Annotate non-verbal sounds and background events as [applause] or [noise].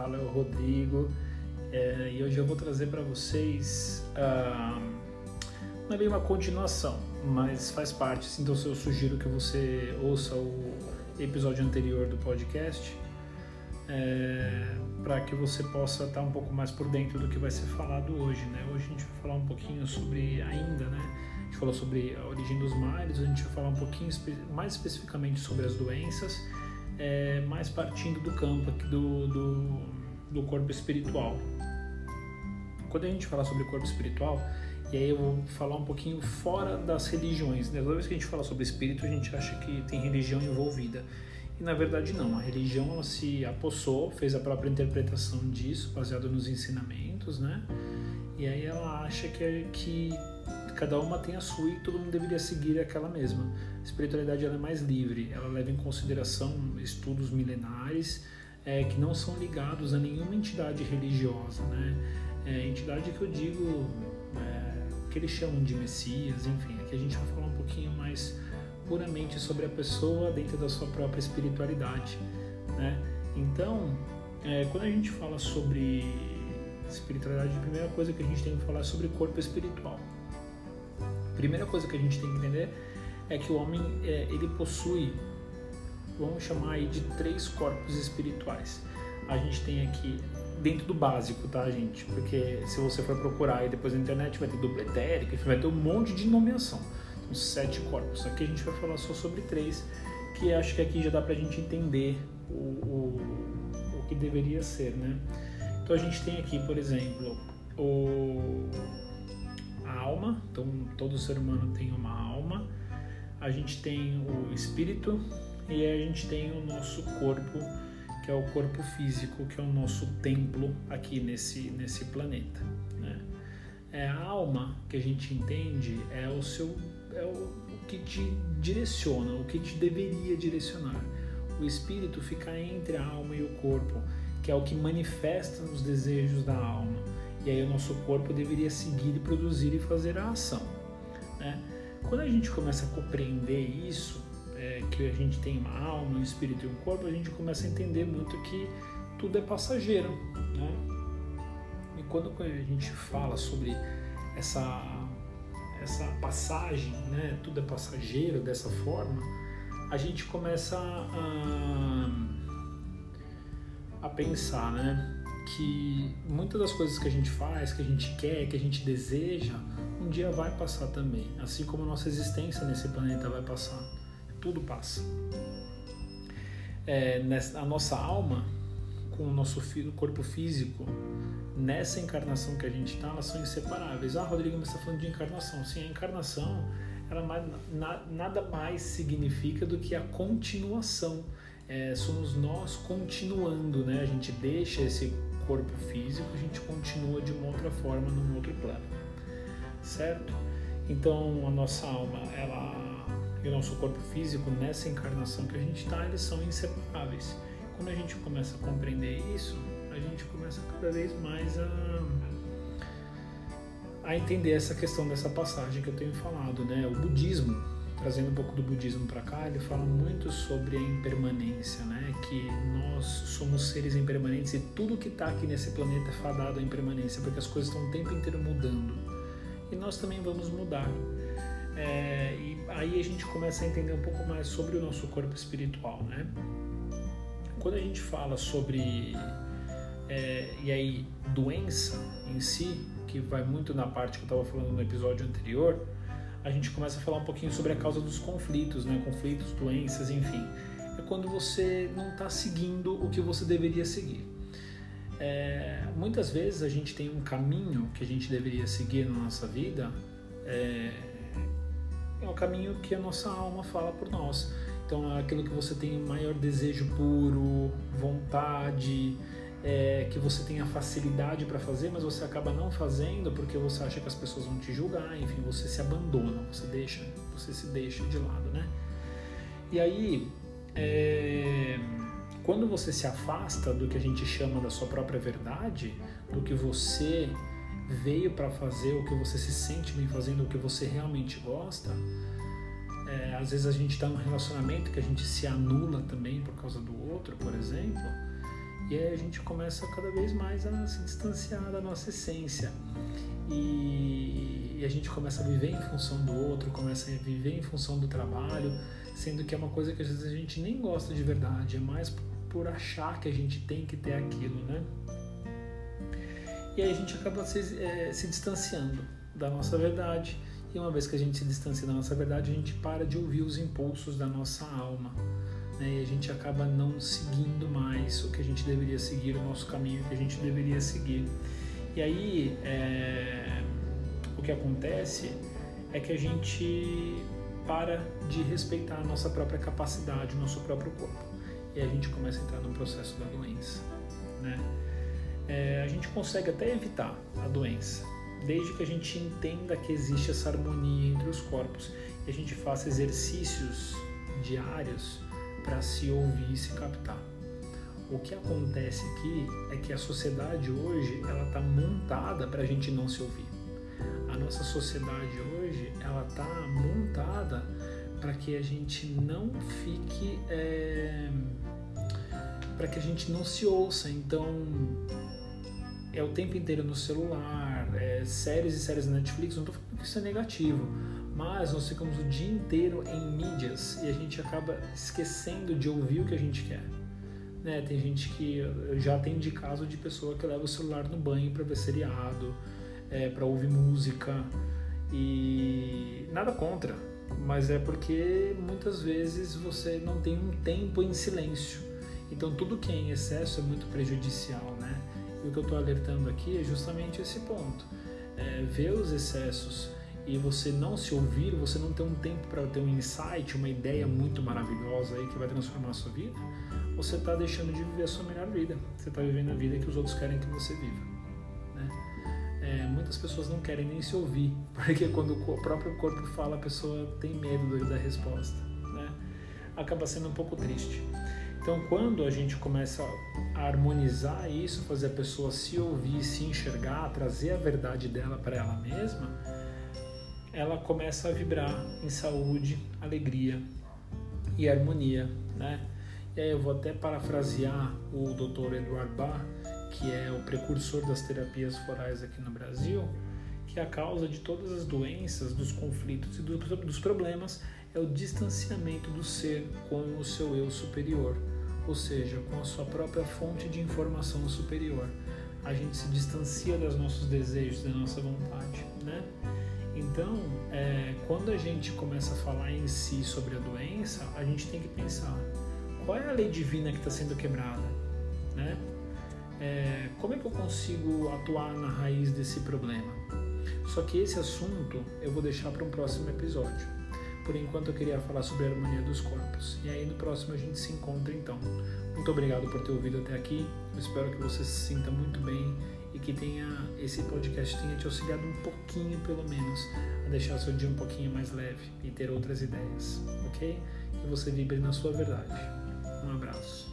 fala é o Rodrigo é, e hoje eu vou trazer para vocês uh, não é bem uma continuação, mas faz parte, então eu sugiro que você ouça o episódio anterior do podcast é, para que você possa estar um pouco mais por dentro do que vai ser falado hoje. Né? Hoje a gente vai falar um pouquinho sobre ainda, né? A gente falou sobre a origem dos males, a gente vai falar um pouquinho mais especificamente sobre as doenças, é, mais partindo do campo aqui do, do, do corpo espiritual. Quando a gente fala sobre corpo espiritual, e aí eu vou falar um pouquinho fora das religiões. Né? Toda vez que a gente fala sobre espírito, a gente acha que tem religião envolvida. E na verdade não, a religião ela se apossou, fez a própria interpretação disso, baseada nos ensinamentos, né? E aí ela acha que, que cada uma tem a sua e todo mundo deveria seguir aquela mesma. A espiritualidade ela é mais livre, ela leva em consideração estudos milenares é, que não são ligados a nenhuma entidade religiosa, né? É, entidade que eu digo, é, que eles chamam de Messias, enfim, aqui a gente vai falar um pouquinho mais puramente sobre a pessoa dentro da sua própria espiritualidade, né? Então, é, quando a gente fala sobre espiritualidade, a primeira coisa que a gente tem que falar é sobre corpo espiritual. A primeira coisa que a gente tem que entender é que o homem é, ele possui, vamos chamar aí de três corpos espirituais. A gente tem aqui dentro do básico, tá, gente? Porque se você for procurar aí depois na internet vai ter dupla etérica, vai ter um monte de nomeação os sete corpos. Aqui a gente vai falar só sobre três, que acho que aqui já dá para a gente entender o, o, o que deveria ser, né? Então a gente tem aqui, por exemplo, o, a alma, então todo ser humano tem uma alma, a gente tem o espírito e a gente tem o nosso corpo, que é o corpo físico, que é o nosso templo aqui nesse, nesse planeta. Né? É a alma que a gente entende é o seu é o, o que te direciona, o que te deveria direcionar. O espírito fica entre a alma e o corpo, que é o que manifesta os desejos da alma. E aí o nosso corpo deveria seguir e produzir e fazer a ação. Né? Quando a gente começa a compreender isso, é, que a gente tem uma alma, um espírito e um corpo, a gente começa a entender muito que tudo é passageiro. Né? E quando a gente fala sobre essa essa passagem, né, tudo é passageiro dessa forma, a gente começa a, a pensar, né, que muitas das coisas que a gente faz, que a gente quer, que a gente deseja, um dia vai passar também, assim como a nossa existência nesse planeta vai passar, tudo passa. É, a nossa alma, com o nosso corpo físico, nessa encarnação que a gente está, elas são inseparáveis. Ah, Rodrigo, você está falando de encarnação. Sim, a encarnação ela nada mais significa do que a continuação. É, somos nós continuando, né? A gente deixa esse corpo físico, a gente continua de uma outra forma, num outro plano, certo? Então, a nossa alma, ela e o nosso corpo físico, nessa encarnação que a gente está, eles são inseparáveis. Quando a gente começa a compreender isso, a gente começa cada vez mais a, a entender essa questão dessa passagem que eu tenho falado, né? O budismo, trazendo um pouco do budismo para cá, ele fala muito sobre a impermanência, né? Que nós somos seres impermanentes e tudo que está aqui nesse planeta é fadado à impermanência, porque as coisas estão o tempo inteiro mudando e nós também vamos mudar. É, e aí a gente começa a entender um pouco mais sobre o nosso corpo espiritual, né? Quando a gente fala sobre é, e aí, doença em si, que vai muito na parte que eu estava falando no episódio anterior, a gente começa a falar um pouquinho sobre a causa dos conflitos, né? Conflitos, doenças, enfim. É quando você não está seguindo o que você deveria seguir. É, muitas vezes a gente tem um caminho que a gente deveria seguir na nossa vida, é, é o caminho que a nossa alma fala por nós. Então, é aquilo que você tem maior desejo puro, vontade, é, que você tenha facilidade para fazer, mas você acaba não fazendo porque você acha que as pessoas vão te julgar, enfim, você se abandona, você deixa, você se deixa de lado, né? E aí, é, quando você se afasta do que a gente chama da sua própria verdade, do que você veio para fazer, o que você se sente bem fazendo, o que você realmente gosta, é, às vezes a gente está num relacionamento que a gente se anula também por causa do outro, por exemplo E aí a gente começa cada vez mais a se distanciar da nossa essência. E, e a gente começa a viver em função do outro, começa a viver em função do trabalho, sendo que é uma coisa que às vezes a gente nem gosta de verdade, é mais por achar que a gente tem que ter aquilo, né? E aí a gente acaba se, é, se distanciando da nossa verdade. E uma vez que a gente se distancia da nossa verdade, a gente para de ouvir os impulsos da nossa alma. Né? E a gente acaba não seguindo mais o que a gente deveria seguir, o nosso caminho que a gente deveria seguir. E aí é, o que acontece é que a gente para de respeitar a nossa própria capacidade, o nosso próprio corpo. E a gente começa a entrar no processo da doença. Né? É, a gente consegue até evitar a doença, desde que a gente entenda que existe essa harmonia entre os corpos e a gente faça exercícios diários para se ouvir e se captar. O que acontece aqui é que a sociedade hoje ela está montada para a gente não se ouvir. A nossa sociedade hoje ela está montada para que a gente não fique é, para que a gente não se ouça. Então é o tempo inteiro no celular, é, séries e séries na Netflix. Não estou falando que isso é negativo, mas nós ficamos o dia inteiro em mídias e a gente acaba esquecendo de ouvir o que a gente quer. Né? Tem gente que já tem de caso de pessoa que leva o celular no banho para ver seriado, é, para ouvir música e nada contra, mas é porque muitas vezes você não tem um tempo em silêncio. Então tudo que é em excesso é muito prejudicial, né? E o que eu estou alertando aqui é justamente esse ponto. É, ver os excessos e você não se ouvir, você não ter um tempo para ter um insight, uma ideia muito maravilhosa aí que vai transformar a sua vida, você está deixando de viver a sua melhor vida. Você está vivendo a vida que os outros querem que você viva. Né? É, muitas pessoas não querem nem se ouvir, [laughs] porque quando o próprio corpo fala, a pessoa tem medo da resposta. Né? Acaba sendo um pouco triste. Então, quando a gente começa a harmonizar isso, fazer a pessoa se ouvir, se enxergar, trazer a verdade dela para ela mesma, ela começa a vibrar em saúde, alegria e harmonia, né? E aí eu vou até parafrasear o Dr. Edward Barr, que é o precursor das terapias florais aqui no Brasil, que a causa de todas as doenças, dos conflitos e dos problemas é o distanciamento do ser com o seu eu superior, ou seja, com a sua própria fonte de informação superior. A gente se distancia dos nossos desejos, da nossa vontade, né? Então, é, quando a gente começa a falar em si sobre a doença, a gente tem que pensar qual é a lei divina que está sendo quebrada, né? É, como é que eu consigo atuar na raiz desse problema? Só que esse assunto eu vou deixar para um próximo episódio. Por enquanto eu queria falar sobre a harmonia dos corpos. E aí no próximo a gente se encontra então. Muito obrigado por ter ouvido até aqui. Eu espero que você se sinta muito bem e que tenha esse podcast tenha te auxiliado um pouquinho pelo menos a deixar seu dia um pouquinho mais leve e ter outras ideias, ok? Que você vibre na sua verdade. Um abraço.